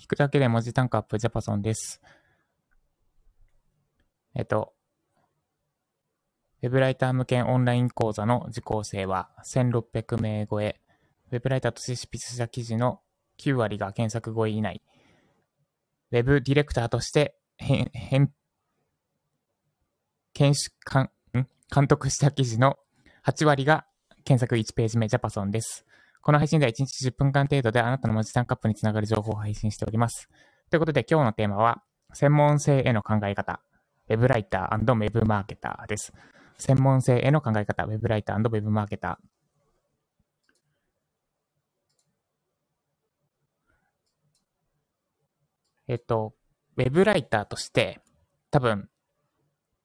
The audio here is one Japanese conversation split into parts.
聞くだけで文字単価アップジャパソンです。えっと、ウェブライター向けオンライン講座の受講生は1600名超え、ウェブライターとして執筆した記事の9割が検索5位以内、ウェブディレクターとして編、編、研修、監、ん監督した記事の8割が検索1ページ目ジャパソンです。この配信では1日10分間程度であなたの文字単価アップにつながる情報を配信しております。ということで今日のテーマは、専門性への考え方、ウェブライターウェブマーケターです。専門性への考え方、ウェブライターウェブマーケター。えっと、ウェブライターとして、多分、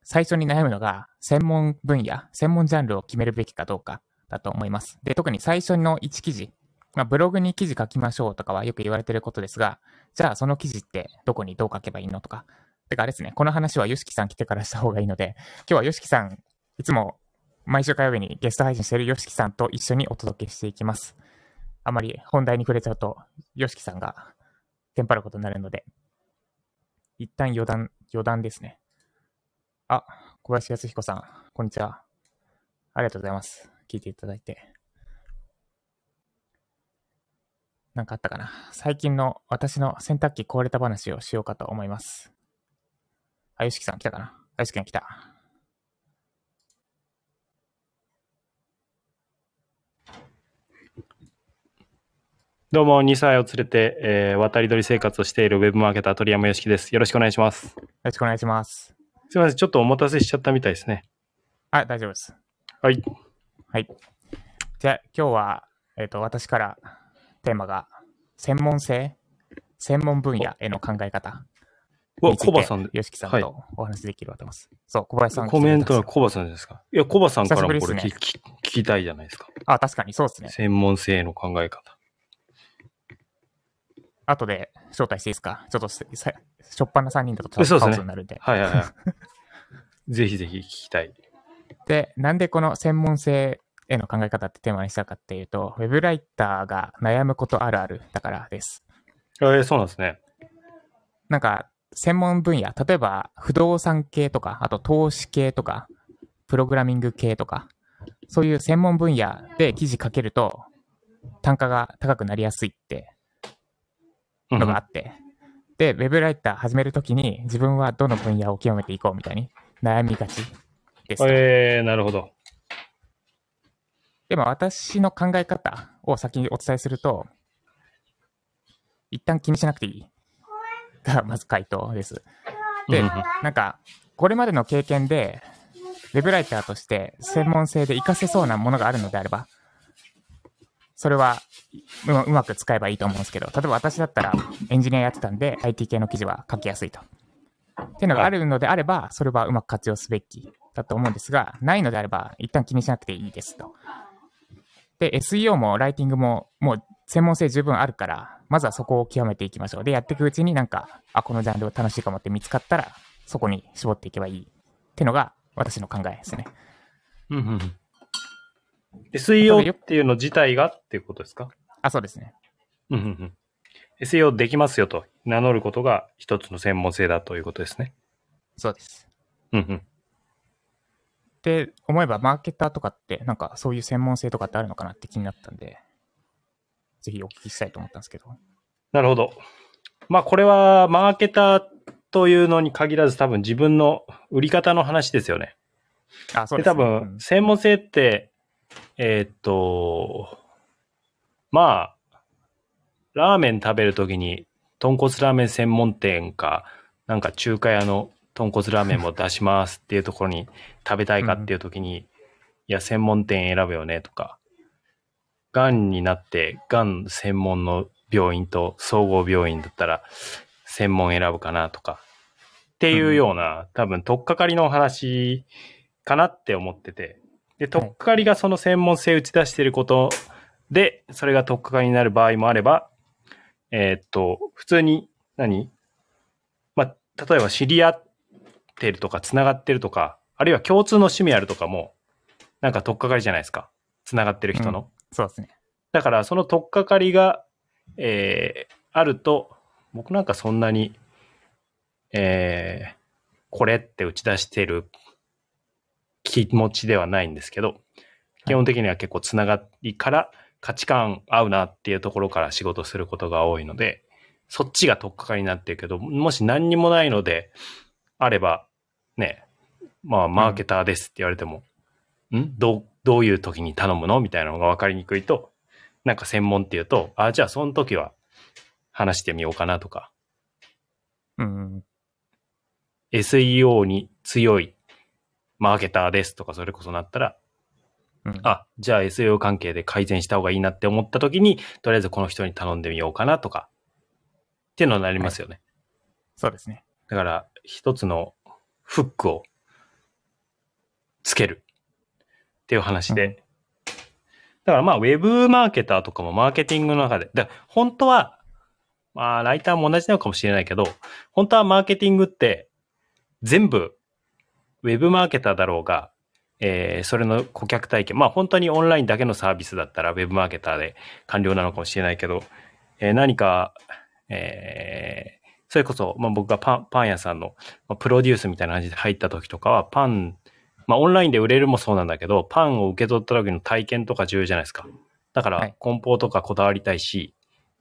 最初に悩むのが、専門分野、専門ジャンルを決めるべきかどうかだと思います。で、特に最初の1記事、まあ、ブログに記事書きましょうとかはよく言われてることですが、じゃあその記事ってどこにどう書けばいいのとか。てかあれですね、この話はヨシキさん来てからした方がいいので、今日はヨシキさん、いつも毎週火曜日にゲスト配信しているヨシキさんと一緒にお届けしていきます。あまり本題に触れちゃうと、ヨシキさんがテンパることになるので、一旦余談、余談ですね。あ、小林康彦さん、こんにちは。ありがとうございます。聞いていただいて。なんかあったかな？最近の私の洗濯機壊れた話をしようかと思います。あ、よしきさん来たかな？あよしきさん来た。どうも、2歳を連れて、えー渡り鳥生活をしているウェブマーケター鳥山よしきです。よろしくお願いします。よろしくお願いします。すいません、ちょっとお待たせしちゃったみたいですね。あ、大丈夫です。はい。はい。じゃあ、今日は、えっ、と、私からテーマが、専門性専門分野への考え方うわ、コバさんで、よしきさんはいとお話しできればと思います。そう、小林さん。コメントはコバさんですか？いや、コバさんからもこれ聞き聞きたいじゃないですか。あ、確かにそうですね。専門性の考え方。後で招待していいですか？ちょっとさ、さしょっぱな3人だとそうですねカオスになるんで。はいはいはい。ぜひぜひ聞きたい。で、なんでこの専門性への考え方ってテーマにしたかっていうと、ウェブライターが悩むことあるあるだからです。えー、そうなんですね。なんか、専門分野、例えば不動産系とか、あと投資系とか、プログラミング系とか、そういう専門分野で記事書けると、単価が高くなりやすいってうんのがあって、で、ウェブライター始めるときに自分はどの分野を極めていこうみたいに悩みがちですと。えー、なるほど。でも私の考え方を先にお伝えすると、一旦気にしなくていい。が、まず回答です。でなんか、これまでの経験で、ウェブライターとして専門性で活かせそうなものがあるのであれば、それはうまうまく使えばいいと思うんですけど、例えば私だったらエンジニアやってたんで IT 系の記事は書きやすいと。っていうのがあるのであれば、それはうまく活用すべきだと思うんですが、ないのであれば、一旦気にしなくていいですと。で、SEO もライティングももう専門性十分あるから、まずはそこを極めていきましょう。で、やっていくうちになんか、あ、このジャンル楽しいかもって見つかったら、そこに絞っていけばいいっていうのが私の考えですね。うんうんうん SEO っていうの自体がっていうことですか？あ、そうですね。うんうんうん SEO できますよと名乗ることが一つの専門性だということですね。そうです。うんうんで、思えばマーケターとかって、なんかそういう専門性とかってあるのかなって気になったんで、ぜひお聞きしたいと思ったんですけど。なるほど。まあこれはマーケターというのに限らず多分自分の売り方の話ですよね。あ、そうで、です、ね。多分専門性って、えーっと、まあ、ラーメン食べるときに豚骨ラーメン専門店か、なんか中華屋の豚骨ラーメンも出しますっていうところに食べたいかっていうときに、いや、専門店選ぶよねとか、癌になって、癌専門の病院と総合病院だったら、専門選ぶかなとか、っていうような、多分、とっかかりのお話かなって思ってて、で、とっかかりがその専門性打ち出していることで、それがとっかかりになる場合もあれば、えーっと、普通に何、まあ、例えば知り合ってるとか、つながってるとか、あるいは共通の趣味あるとかも、なんかとっかかりじゃないですか。つながってる人の。そうですね。だから、そのとっかかりが、えーあると、僕なんかそんなに、えー、これって打ち出してる気持ちではないんですけど、基本的には結構つながりから価値観合うなっていうところから仕事することが多いので、そっちが取っかかりになってるけど、もし何にもないのであれば、ね、まあ、マーケターですって言われても、うん、んどう、どういう時に頼むの？みたいなのが分かりにくいと、なんか専門っていうと、あ、じゃあその時は話してみようかなとか、うん。SEO に強いマーケターですとか、それこそなったら、うん。あ、じゃあ SEO 関係で改善した方がいいなって思った時に、とりあえずこの人に頼んでみようかなとか、っていうのになりますよね。そうですね。だから、一つのフックをつける。っていう話で。うん。だからまあ、ウェブマーケターとかもマーケティングの中で、だから本当は、まあ、ライターも同じなのかもしれないけど、本当はマーケティングって全部、ウェブマーケターだろうが、えーそれの顧客体験、まあ本当にオンラインだけのサービスだったらウェブマーケターで完了なのかもしれないけど、えー何か、えーそれこそ、まあ、僕がパンパン屋さんの、まあプロデュースみたいな感じで入った時とかは、パン、まあ、オンラインで売れるもそうなんだけど、パンを受け取った時の体験とか重要じゃないですか。だからはい、梱包とかこだわりたいし、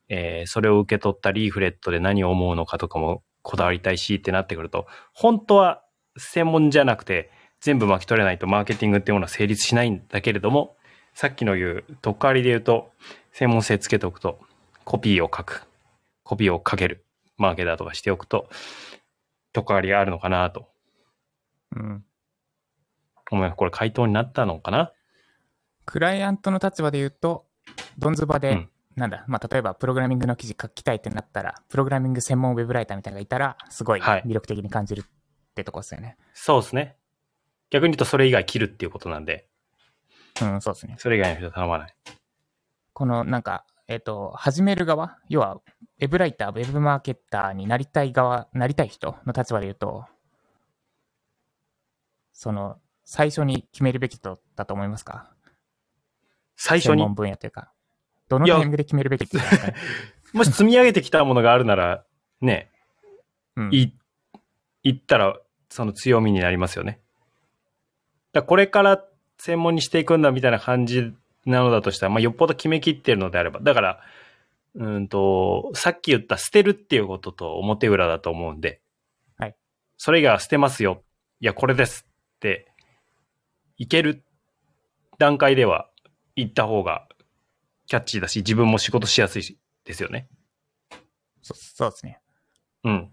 えーそれを受け取ったリーフレットで何を思うのかとかもこだわりたいしってなってくると、本当は専門じゃなくて、全部巻き取れないとマーケティングっていうものは成立しないんだけれども、さっきの言う、とっかわりで言うと、専門性つけておくと、コピーを書く、コピーをかける、マーケターとかしておくと、とっかわりがあるのかなとうん。思います。これ回答になったのかな？クライアントの立場で言うと、ドンズバで、うんなんだ、まあ、例えばプログラミングの記事書きたいってなったら、プログラミング専門ウェブライターみたいなのがいたら、すごいはい魅力的に感じるってとこですよね。そうですね。逆に言うとそれ以外切るっていうことなんで、うん、そうですね。それ以外の人は頼まない。このなんか、えっ、と、始める側、要は、ウェブライター、ウェブマーケターになりたい側、なりたい人の立場で言うと、その、最初に決めるべきとだと思いますか？最初に？専門、分野というか。どのタイミングで決めるべきかね。もし積み上げてきたものがあるなら、ね、うん、い、言ったら、その強みになりますよね。だこれから専門にしていくんだみたいな感じなのだとしたら、まあ、よっぽど決めきってるのであれば。だから、うんと、さっき言った捨てるっていうことと表裏だと思うんで、はい。それ以外は捨てますよ。いや、これですって、いける段階では言った方がキャッチーだし、自分も仕事しやすいしですよね。そそうですね。うん。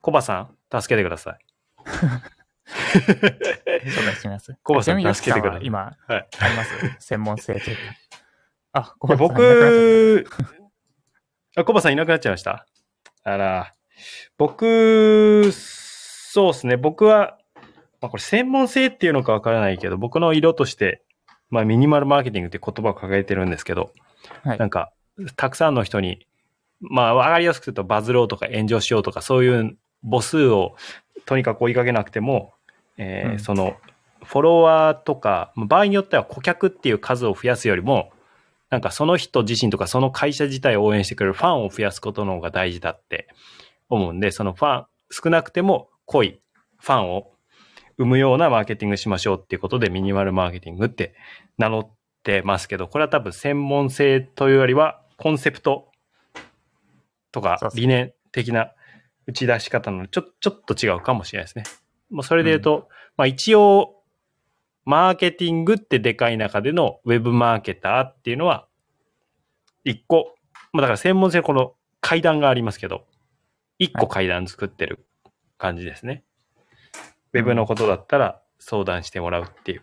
コバさん、助けてください。紹介してみます？コバさん助けてください今、はい。あります？専門性というか。あ、コバさんいなくなっちゃっ僕、あ、コバさんいなくなっちゃいました？あら、僕、そうですね。僕は、まあこれ専門性っていうのかわからないけど、僕の色として、まあミニマルマーケティングって言葉を掲げてるんですけど、はいなんか、たくさんの人に、まあわかりやすく言うとバズろうとか炎上しようとか、そういう母数をとにかく追いかけなくても、えーうんその、フォロワーとか、場合によっては顧客っていう数を増やすよりも、なんかその人自身とかその会社自体を応援してくれるファンを増やすことの方が大事だって思うんで、そのファン、少なくても濃いファンを生むようなマーケティングしましょうっていうことでミニマルマーケティングって名乗ってますけど、これは多分専門性というよりはコンセプトとか理念的な打ち出し方のちょちょっと違うかもしれないですね。もうそれで言うと、まあ一応、マーケティングってでかい中でのウェブマーケターっていうのは、一個、まあだから専門性この階段がありますけど、一個階段作ってる感じですね。ウェブのことだったら相談してもらうっていう。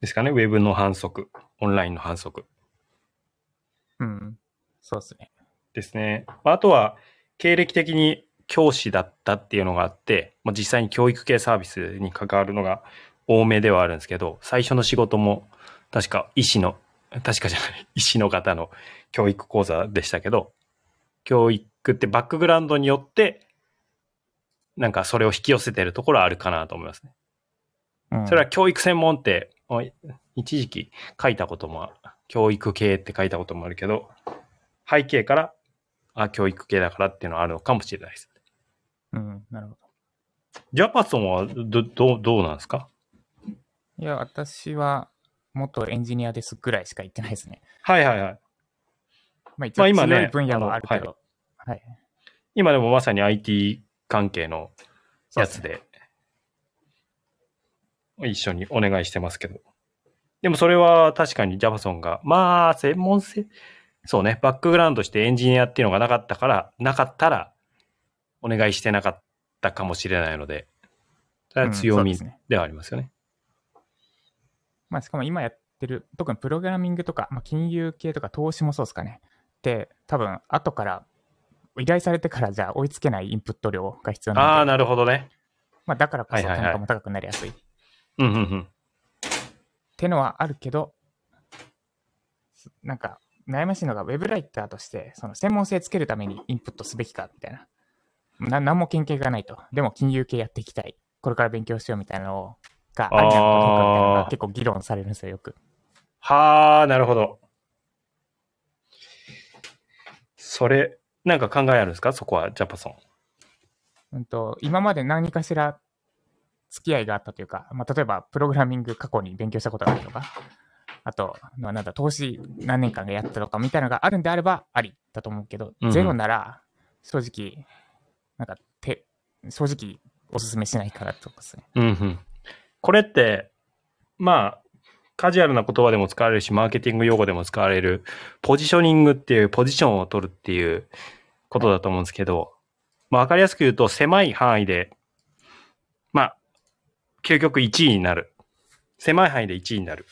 ですかね、ウェブの反則、オンラインの反則うん。そうですね。ですね。あとは、経歴的に教師だったっていうのがあって、まあ、実際に教育系サービスに関わるのが多めではあるんですけど、最初の仕事も確か医師の、確かじゃない、医師の方の教育講座でしたけど、教育ってバックグラウンドによって、なんかそれを引き寄せてるところはあるかなと思いますね。うん、それは教育専門って、一時期書いたことも教育系って書いたこともあるけど、背景から、あ、教育系だからっていうのはあるのかもしれないです。うん、なるほど。ジャパソンはど、どう、どうなんですか？いや、私は元エンジニアですぐらいしか言ってないですね。はいはいはい。まあ一応強い分野はあるけあのど。はい。今でもまさに IT 関係のやつで、一緒にお願いしてますけど。でもそれは確かにジャパソンが、まあ、専門性、そうね、バックグラウンドとしてエンジニアっていうのがなかったから、なかったら、お願いしてなかったかもしれないので、それは強みではありますよね。まあしかも今やってる、特にプログラミングとか、まあ、金融系とか投資もそうですかね。で、多分後から、依頼されてからじゃあ追いつけないインプット量が必要なので、ああ、なるほどね。まあだからこそ単価も高くなりやすい。っうんうんうん。てのはあるけど、なんか悩ましいのがウェブライターとして、その専門性つけるためにインプットすべきかみたいな。な何も研究がないと。でも金融系やっていきたい。これから勉強しようみたいなのがありなのかどうかみたいなのが結構議論されるんですよ、よく。はあ、なるほど。それ、なんか考えあるんですか？そこは、ジャパソン。うんと、今まで何かしら付き合いがあったというか、まあ、例えばプログラミング過去に勉強したことがあるとか、あと、まあなんだ、投資何年間がやったとかみたいなのがあるんであればありだと思うけど、うんうんゼロなら正直、なんかて、正直おすすめしないかなとかですね。うんうん。これって、まあ、カジュアルな言葉でも使われるし、マーケティング用語でも使われる、ポジショニングっていう、ポジションを取るっていうことだと思うんですけど、まあ、わかりやすく言うと、狭い範囲で、まあ、究極1位になる。狭い範囲で1位になる。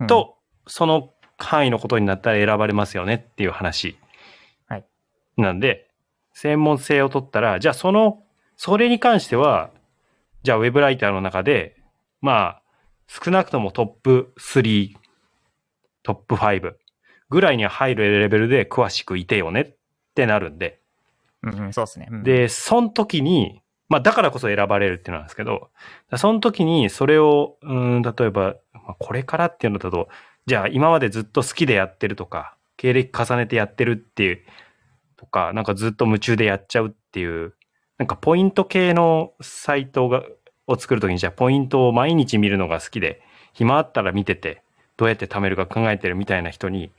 うん、と、その範囲のことになったら選ばれますよねっていう話。はい。なんで、専門性を取ったら、じゃあその、それに関しては、じゃあウェブライターの中で、まあ、少なくともトップ3、トップ5ぐらいには入るレベルで詳しくいてよねってなるんで、うんうん、そうですね。うん、で、その時に、まあだからこそ選ばれるっていうのなんですけど、その時にそれを、うん、例えば、まあこれからっていうのだと、じゃあ今までずっと好きでやってるとか、経歴重ねてやってるっていう、とか、なんかずっと夢中でやっちゃうっていう、なんかポイント系のサイトが、を作るときに、じゃあポイントを毎日見るのが好きで、暇あったら見てて、どうやって貯めるか考えてるみたいな人に、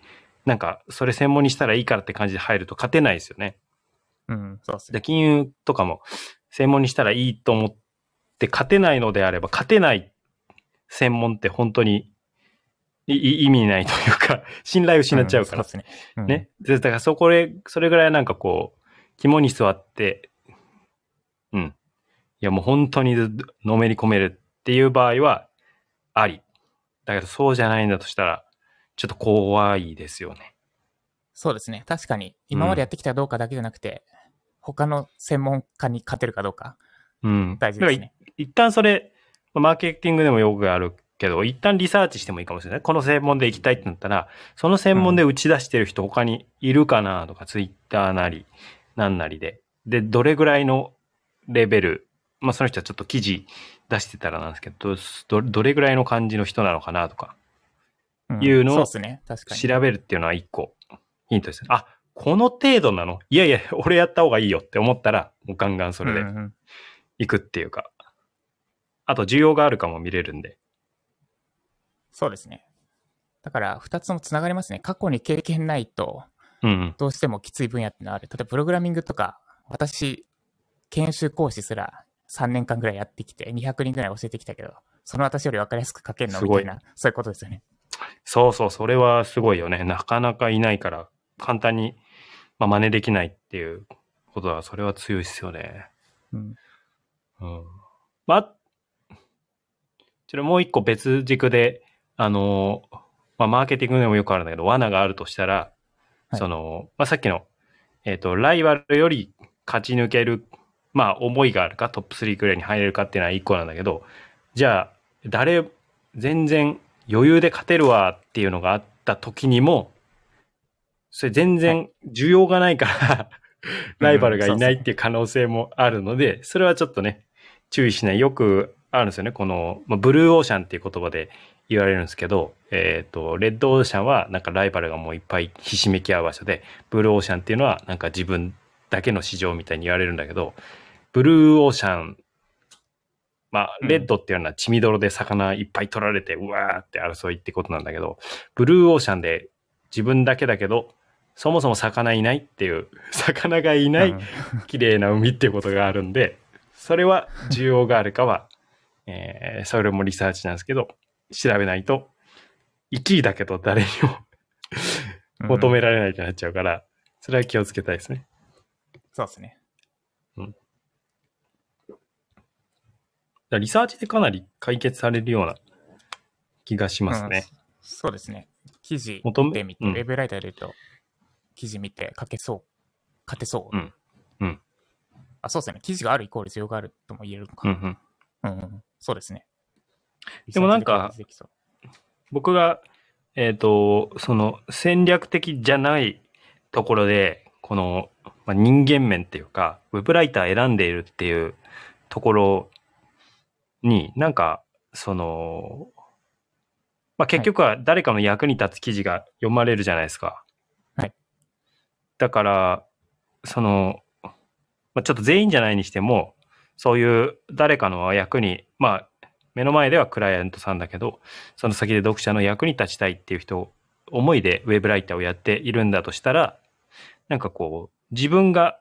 なんかそれ専門にしたらいいからって感じで入ると勝てないですよね。うん、そうですね。で、金融とかも専門にしたらいいと思って勝てないのであれば、勝てない専門って本当に意味ないというか、信頼を失っちゃうからん、そうですね。うんね。でだからそこで、それぐらいなんかこう、肝に座って、うん。いやもう本当にずのめり込めるっていう場合は、あり。だけどそうじゃないんだとしたら、ちょっと怖いですよね。そうですね。確かに、今までやってきたかどうかだけじゃなくて、他の専門家に勝てるかどうか、うん。大事ですね。一旦それ、まあマーケティングでもよくあるけど、一旦リサーチしてもいいかもしれない。この専門で行きたいってなったら、その専門で打ち出してる人他にいるかなとか、ツイッターなり、なんなりで。で、どれぐらいのレベル、まあその人はちょっと記事出してたらなんですけど、どどれぐらいの感じの人なのかなとか、うんいうのを。調べるっていうのは一個ヒントですね。あ、この程度なの？いやいや、俺やった方がいいよって思ったら、もうガンガンそれで行くっていうか。あと、需要があるかも見れるんで。そうですね。だから、二つもつながりますね。過去に経験ないと。どうしてもきつい分野っていうのはある。例えば、プログラミングとか、私、研修講師すら3年間ぐらいやってきて、200人ぐらい教えてきたけど、その私より分かりやすく書けるの？みたいな、そういうことですよね。そうそう、それはすごいよね。なかなかいないから、簡単に、まあ、真似できないっていうことは、それは強いですよね。うん。うん。まあ、ちょっともう一個別軸で、あの、まあ、マーケティングでもよくあるんだけど、罠があるとしたら、はいその、まあ、さっきの、えっ、と、ライバルより勝ち抜ける、まあ、思いがあるか、トップ3くらいに入れるかっていうのは一個なんだけど、じゃあ、誰、全然余裕で勝てるわっていうのがあった時にも、それ全然需要がないから、ライバルがいないっていう可能性もあるので、それはちょっとね、注意しない。よくあるんですよね。この、まあ、ブルーオーシャンっていう言葉で言われるんですけど、えっ、と、レッドオーシャンはなんかライバルがもういっぱいひしめき合う場所で、ブルーオーシャンっていうのはなんか自分だけの市場みたいに言われるんだけど、ブルーオーシャン、まあ、うん。レッドっていうのは血みどろで魚いっぱい取られて、うわーって争いってことなんだけど、ブルーオーシャンで自分だけだけど、そもそも魚いないっていう、魚がいないうん。綺麗な海っていうことがあるんで、それは需要があるかは、えーそれもリサーチなんですけど、調べないと、1位だけど誰にも求められないってなっちゃうから、それは気をつけたいですね。そうですね。だからリサーチでかなり解決されるような気がしますね。うんそうですね。記事見て、うんウェブライターで言うと、記事見て書けそう、勝てそう。うんうんあ、そうですね。記事があるイコール需要があるとも言えるのか。うんうんうんうんそうですね。でもなんか僕が、えっ、と、その戦略的じゃないところで、この、まあ、人間面っていうか、ウェブライター選んでいるっていうところに、なんか、その、まあ、結局は誰かの役に立つ記事が読まれるじゃないですか。はい。だから、その、まあ、ちょっと全員じゃないにしても、そういう誰かの役に、まあ、目の前ではクライアントさんだけど、その先で読者の役に立ちたいっていう人、思いでウェブライターをやっているんだとしたら、なんかこう、自分が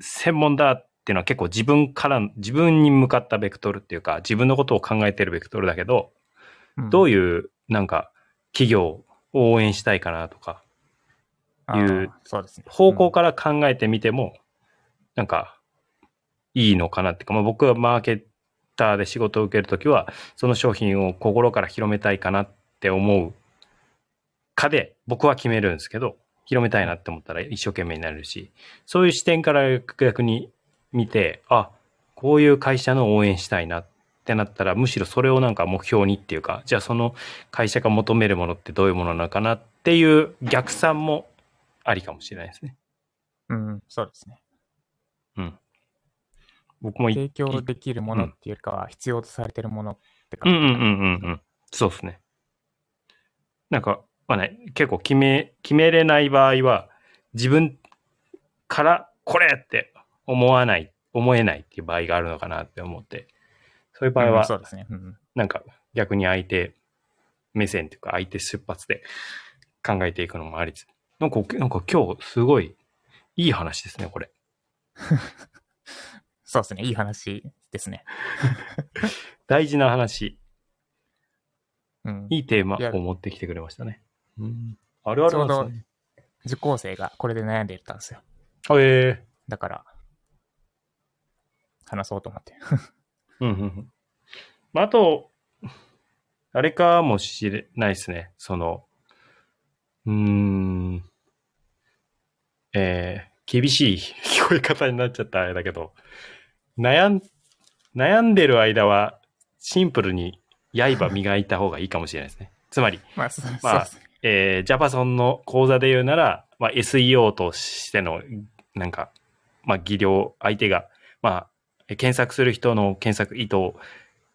専門だっていうのは結構自分から、自分に向かったベクトルっていうか、自分のことを考えてるベクトルだけど、うんどういう、なんか、企業を応援したいかなとか、あいう。方向から考えてみても、なんか、いいのかなっていうか、まあ、僕はマーケターで仕事を受けるときは、その商品を心から広めたいかなって思うかで、僕は決めるんですけど、広めたいなって思ったら一生懸命になれるし、そういう視点から逆に見て、あ、こういう会社の応援したいなってなったら、むしろそれをなんか目標にっていうか、じゃあその会社が求めるものってどういうものなのかなっていう逆算もありかもしれないですね。うん、うんそうですね。僕もい提供できるものっていうよりかは、必要とされてるものって感じ。うんうんうんうんうん。そうですね。なんか、まあね、結構決め、決めれない場合は、自分からこれって思わない、思えないっていう場合があるのかなって思って、そういう場合うんは、そうですね。うんなんか逆に相手目線っていうか相手出発で考えていくのもありです。なんか、なんか今日すごいいい話ですね、これ。そうですね。いい話ですね。大事な話、うん、いいテーマを持ってきてくれましたね。うん、あるあるなんですね。受講生がこれで悩んでたんですよ。あえだから、話そうと思って。ー うんうんうん。まあ、あと、あれかもしれないですね。その、うーん、えー、厳しい 聞こえ方になっちゃったあれだけど、悩ん、悩んでる間は、シンプルに刃磨いた方がいいかもしれないですね。つまり、まあ、そまあ。えー、ジャパソンの講座で言うなら、まあ、SEO としての、なんか、まあ、技量、相手が、まあ、え検索する人の検索意図を、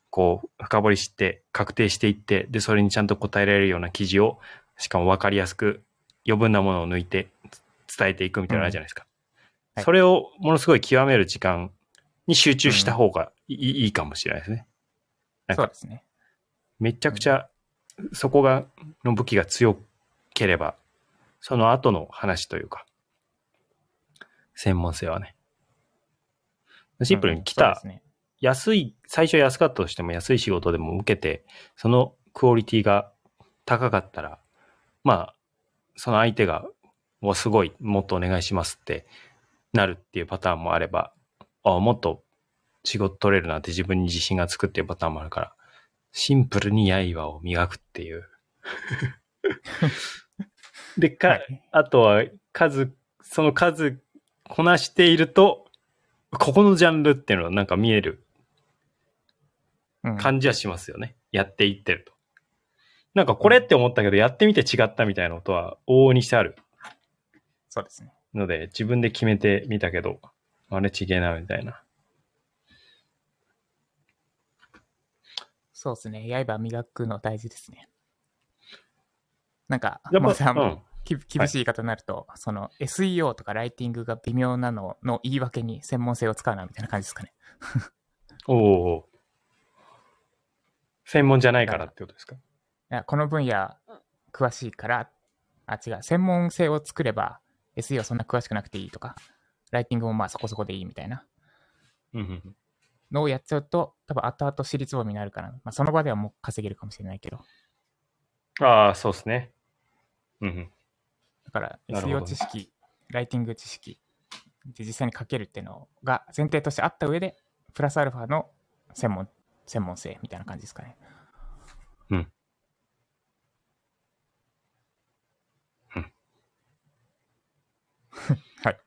こう、深掘りして、確定していって、で、それにちゃんと答えられるような記事を、しかも分かりやすく、余分なものを抜いて、つ伝えていくみたいなのあるじゃないですか。はいそれを、ものすごい極める時間に集中した方がいい,、いいかもしれないですね。そうですね。めちゃくちゃ、そこが、の武器が強ければ、その後の話というか、専門性はね。シンプルに来た安い、最初安かったとしても安い仕事でも受けて、そのクオリティが高かったら、まあ、その相手が、わ、すごい、もっとお願いしますってなるっていうパターンもあれば、あもっと仕事取れるなって自分に自信がつくっていうパターンもあるから、シンプルに刃を磨くっていう。で、か、はいあとは数、その数こなしていると、ここのジャンルっていうのはなんか見えるうん感じはしますよね。やっていってると。なんかこれって思ったけど、やってみて違ったみたいなことは往々にしてあるそうですね。ので、自分で決めてみたけど、あれちげえな、みたいな。そうですね。刃磨くの大事ですね。なんか、やっぱ、まあさうん。き厳しい言い方になると、その SEO とかライティングが微妙なのの言い訳に専門性を使うなみたいな感じですかね。おお。専門じゃないからってことですか？いやこの分野詳しいから、あ、違う、専門性を作れば SEO そんな詳しくなくていいとか、ライティングもまあそこそこでいいみたいな。のをやっちゃうと、多分後々尻つぼみになるから、まあその場ではもう稼げるかもしれないけど、ああ、そうですね。うんうん。だから SEO 知識、ライティング知識で実際に書けるっていうのが前提としてあった上で、プラスアルファの専門、専門性みたいな感じですかね。うん。うん。はい。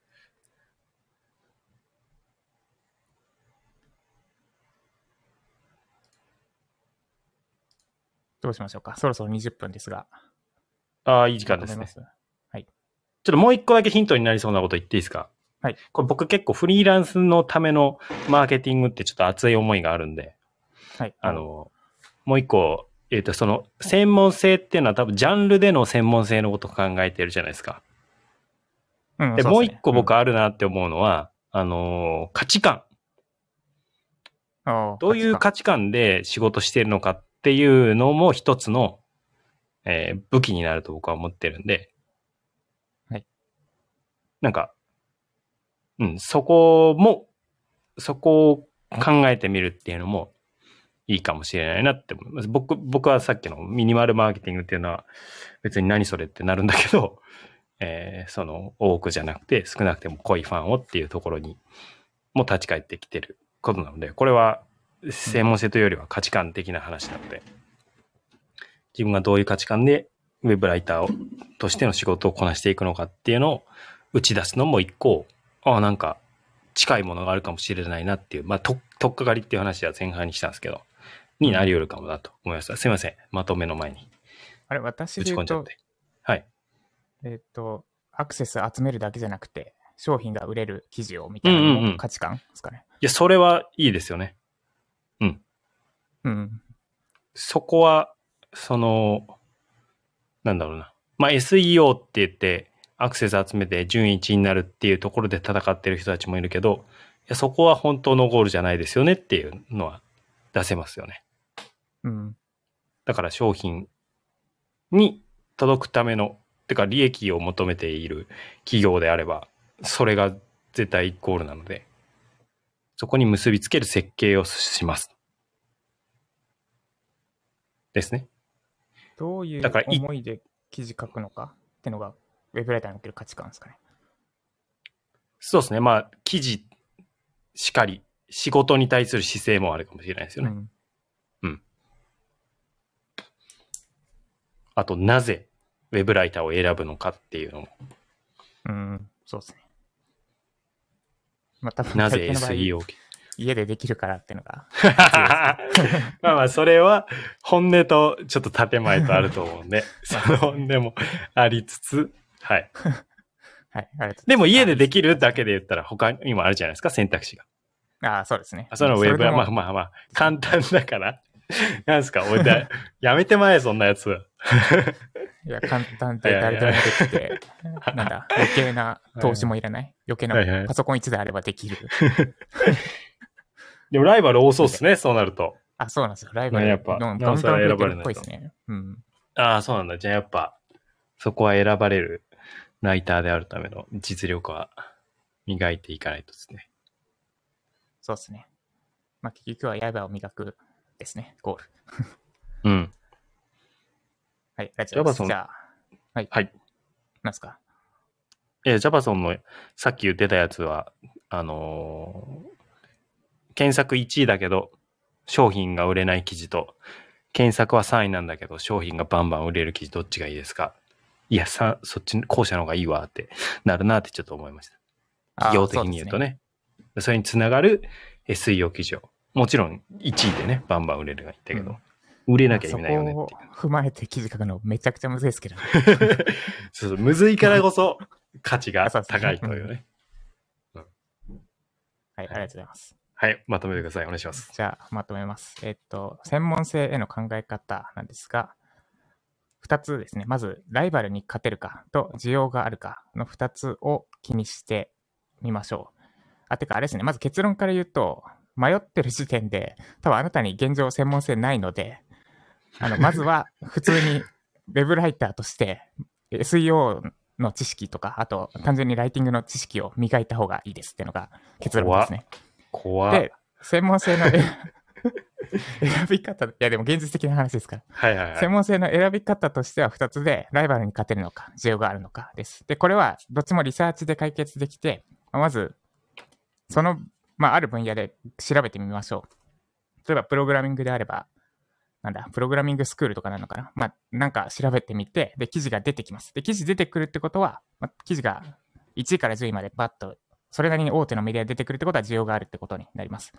どうしましょうか。そろそろ20分ですが。ああ、いい時間ですね。まとめますちょっともう一個だけヒントになりそうなこと言っていいですか？はい。これ僕結構フリーランスのためのマーケティングってちょっと熱い思いがあるんで、はい。あ、の、もう一個、えっ、と、その、専門性っていうのは多分ジャンルでの専門性のことを考えてるじゃないですか。うんで、もう一個僕は、あるなって思うのは、あのー価値観。どういう価値観で仕事してるのかっていうのも一つの、えー武器になると僕は思ってるんで。はい。なんか、うん、そこも、そこを考えてみるっていうのもいいかもしれないなって思います。僕、僕はさっきのミニマルマーケティングっていうのは別に何それってなるんだけど、えーその多くじゃなくて少なくても濃いファンをっていうところにも立ち返ってきてることなので、これは専門性というよりは価値観的な話なので、自分がどういう価値観でウェブライターをとしての仕事をこなしていくのかっていうのを打ち出すのも一個、ああ、なんか近いものがあるかもしれないなっていう、まあ、と、とっかかりっていう話は前半にしたんですけど、になり得るかもなと思いました。すいません。まとめの前にあれ、私打で言うんとち込じゃっ、て。はい。えっ、と、アクセス集めるだけじゃなくて、商品が売れる記事をみたいな価値観ですかね。いや、それはいいですよね。うん。そこは、その、なんだろうな。まあ、SEO って言って、アクセス集めて順位1位になるっていうところで戦ってる人たちもいるけど、いやそこは本当のゴールじゃないですよねっていうのは出せますよね。うん。だから商品に届くための、てか利益を求めている企業であれば、それが絶対ゴールなので、そこに結びつける設計をします。ですね。どういうだからい思いで記事書くのか？ってのが、ウェブライターにおける価値観ですかね。そうですね。まあ、記事しかり、仕事に対する姿勢もあるかもしれないですよね。うん。あと、なぜウェブライターを選ぶのかっていうのも、うん、そうですね。まあ多分なぜ SEO を。家でできるからっていうのが、まあまあ、それは本音とちょっと建前とあると思うんで、その本音もありつつ、はい。はい、あでも家でできるだけで言ったら他にもあるじゃないですか、選択肢が。ああ、そうですね。あそのウェブはまああ。まあまあ、簡単だから。なんすか、俺だ、やめてまえ、そんなやつ。いや、簡単で誰でもできて、なんだ、余計な投資もいらない。余計ないパソコン1台あればできる。でもライバル多そうっすね、そうなると。あ、そうなんですよ。ライバルねやっぱなおさ選ばれないですね。うん。ああ、そうなんだ。じゃあやっぱ、そこは選ばれるライターであるための実力は磨いていかないとですね。そうですね。まあ、結局は刃を磨くですね、ゴール。うん。はい、ありがとうございます。ジャバソンじゃあ、はい。はい。なんですか？えージャパソンのさっき言ってたやつは、あのー検索1位だけど、商品が売れない記事と、検索は3位なんだけど、商品がバンバン売れる記事どっちがいいですか？いや、さ、そっち、後者の方がいいわってなるなってちょっと思いました。企業的に言うと。ね。それにつながる SEO 記事を。もちろん1位でね、バンバン売れるがいいんだけど、売れあなきゃ意味ないよねそって踏まえて記事書くのめちゃくちゃむずいですけど、ね。そうそう、むずいからこそ 価値が高いというね。はい、ありがとうございます。はい、まとめてください。お願いします。じゃあ、まとめます。えっと、専門性への考え方なんですが、二つですね。まず、ライバルに勝てるかと需要があるかの二つを気にしてみましょう。あ、てか、あれですね。まず結論から言うと、迷ってる時点で、多分あなたに現状専門性ないので、あの、まずは普通にウェブライターとして SEO の知識とか、あと単純にライティングの知識を磨いた方がいいですっていうのが結論ですね。怖っで、専門性の選選び方、いやでも現実的な話ですから。はいはいはい。専門性の選び方としては2つで、ライバルに勝てるのか、需要があるのかです。で、これはどっちもリサーチで解決できて、まあまず、その、まあ、ある分野で調べてみましょう。例えば、プログラミングであれば、なんだ、プログラミングスクールとかなのかなまあ、なんか調べてみて、で、記事が出てきます。で、記事出てくるってことは、まあ、記事が1位から10位までバッと、それなりに大手のメディア出てくるってことは需要があるってことになります。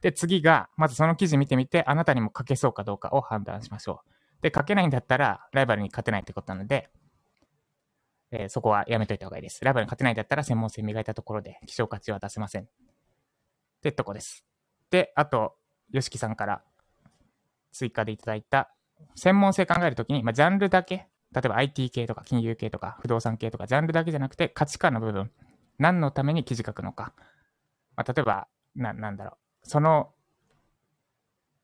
で、次が、まずその記事見てみて、あなたにも書けそうかどうかを判断しましょう。で、書けないんだったら、ライバルに勝てないってことなので、えーそこはやめといた方がいいです。ライバルに勝てないんだったら、専門性磨いたところで、希少価値は出せません。ってとこです。で、あと、よしきさんから追加でいただいた、専門性考えるときに、まあ、ジャンルだけ、例えば IT 系とか金融系とか不動産系とか、ジャンルだけじゃなくて価値観の部分、何のために記事書くのか。まあ、例えば、な、なんだろう、その、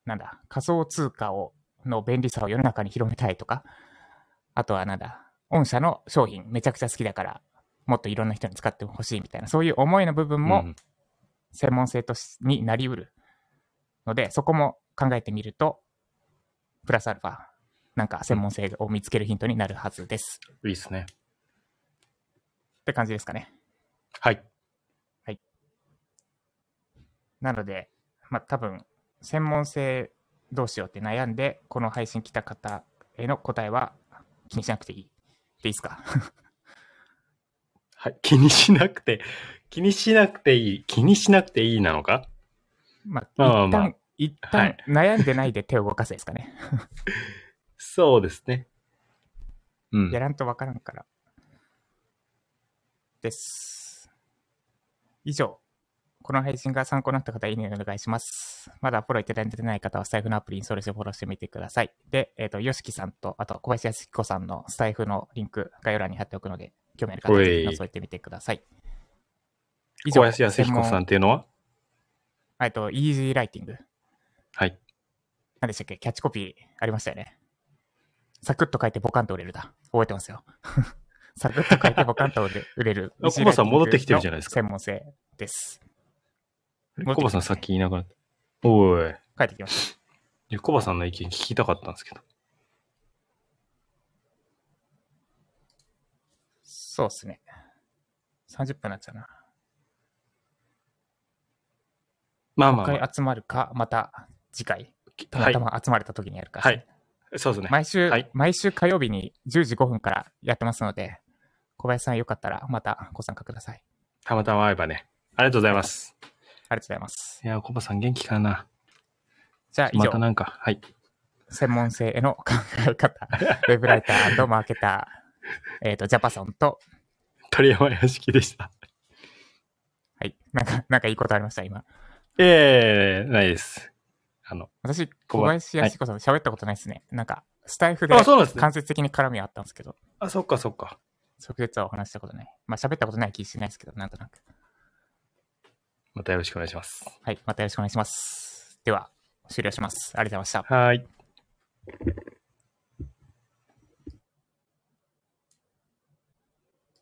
なんだ、仮想通貨を、の便利さを世の中に広めたいとか、あとはなんだ、御社の商品めちゃくちゃ好きだから、もっといろんな人に使ってほしいみたいな、そういう思いの部分もうん専門性としになりうるので、そこも考えてみると、プラスアルファ、なんか専門性を見つけるヒントになるはずです。いいですね。って感じですかね。はい。なので、まあ多分、専門性どうしようって悩んで、この配信来た方への答えは気にしなくていい。でいいですか？はい。気にしなくて、気にしなくていい。気にしなくていいなのか？まあ、まあまあまあ一旦悩んでないで手を動かせですかね。そうですね。うんや。らんとわからんから。です。以上。この配信が参考になった方、いいねお願いします。まだフォローいただいてない方は、スタイフのアプリインストールしてフォローしてみてください。で、えっ、と、ヨシキさんと、あと、小林康彦さんのスタイフのリンク、概要欄に貼っておくので、興味ある方は覗いてみてください。以小林康彦さん専っていうのは？門えっと、イージーライティング。はい。何でしたっけ？キャッチコピーありましたよね。サクッと書いてボカンと売れるだ。覚えてますよ。サクッと書いてボカンと売れる。あコバさん戻ってきてるじゃないですか専門性です。コバさんさっき言いながら。おい。帰ってきました。コバさんの意見聞きたかったんですけど。そうっすね。30分になっちゃうな。まあまあ、ま一回集まるか、また次回、たまた。ま集まれた時にやるか、はい。そうですね。毎週、はい毎週火曜日に10時5分からやってますので、小林さんよかったらまたご参加ください。たまたま会えばね。ありがとうございます。ありがとうございます。いや、コバさん元気かなじゃあ以上、またなんか、はい。専門性への考え方、ウェブライターマーケター、えっ、と、ジャパソンと、鳥山屋敷でした。はい、なんか、なんかいいことありました、今。ええないです。あの、私、小小林康彦さん喋ったことないですね。なんか、スタイフで。間接的に絡みはあったんですけど、あ、そっかそっか。直接はお話したことない。まあ、喋ったことない気しないですけど、なんとなく。またよろしくお願いします。はい、またよろしくお願いします。では、終了します。ありがとうございました。はい。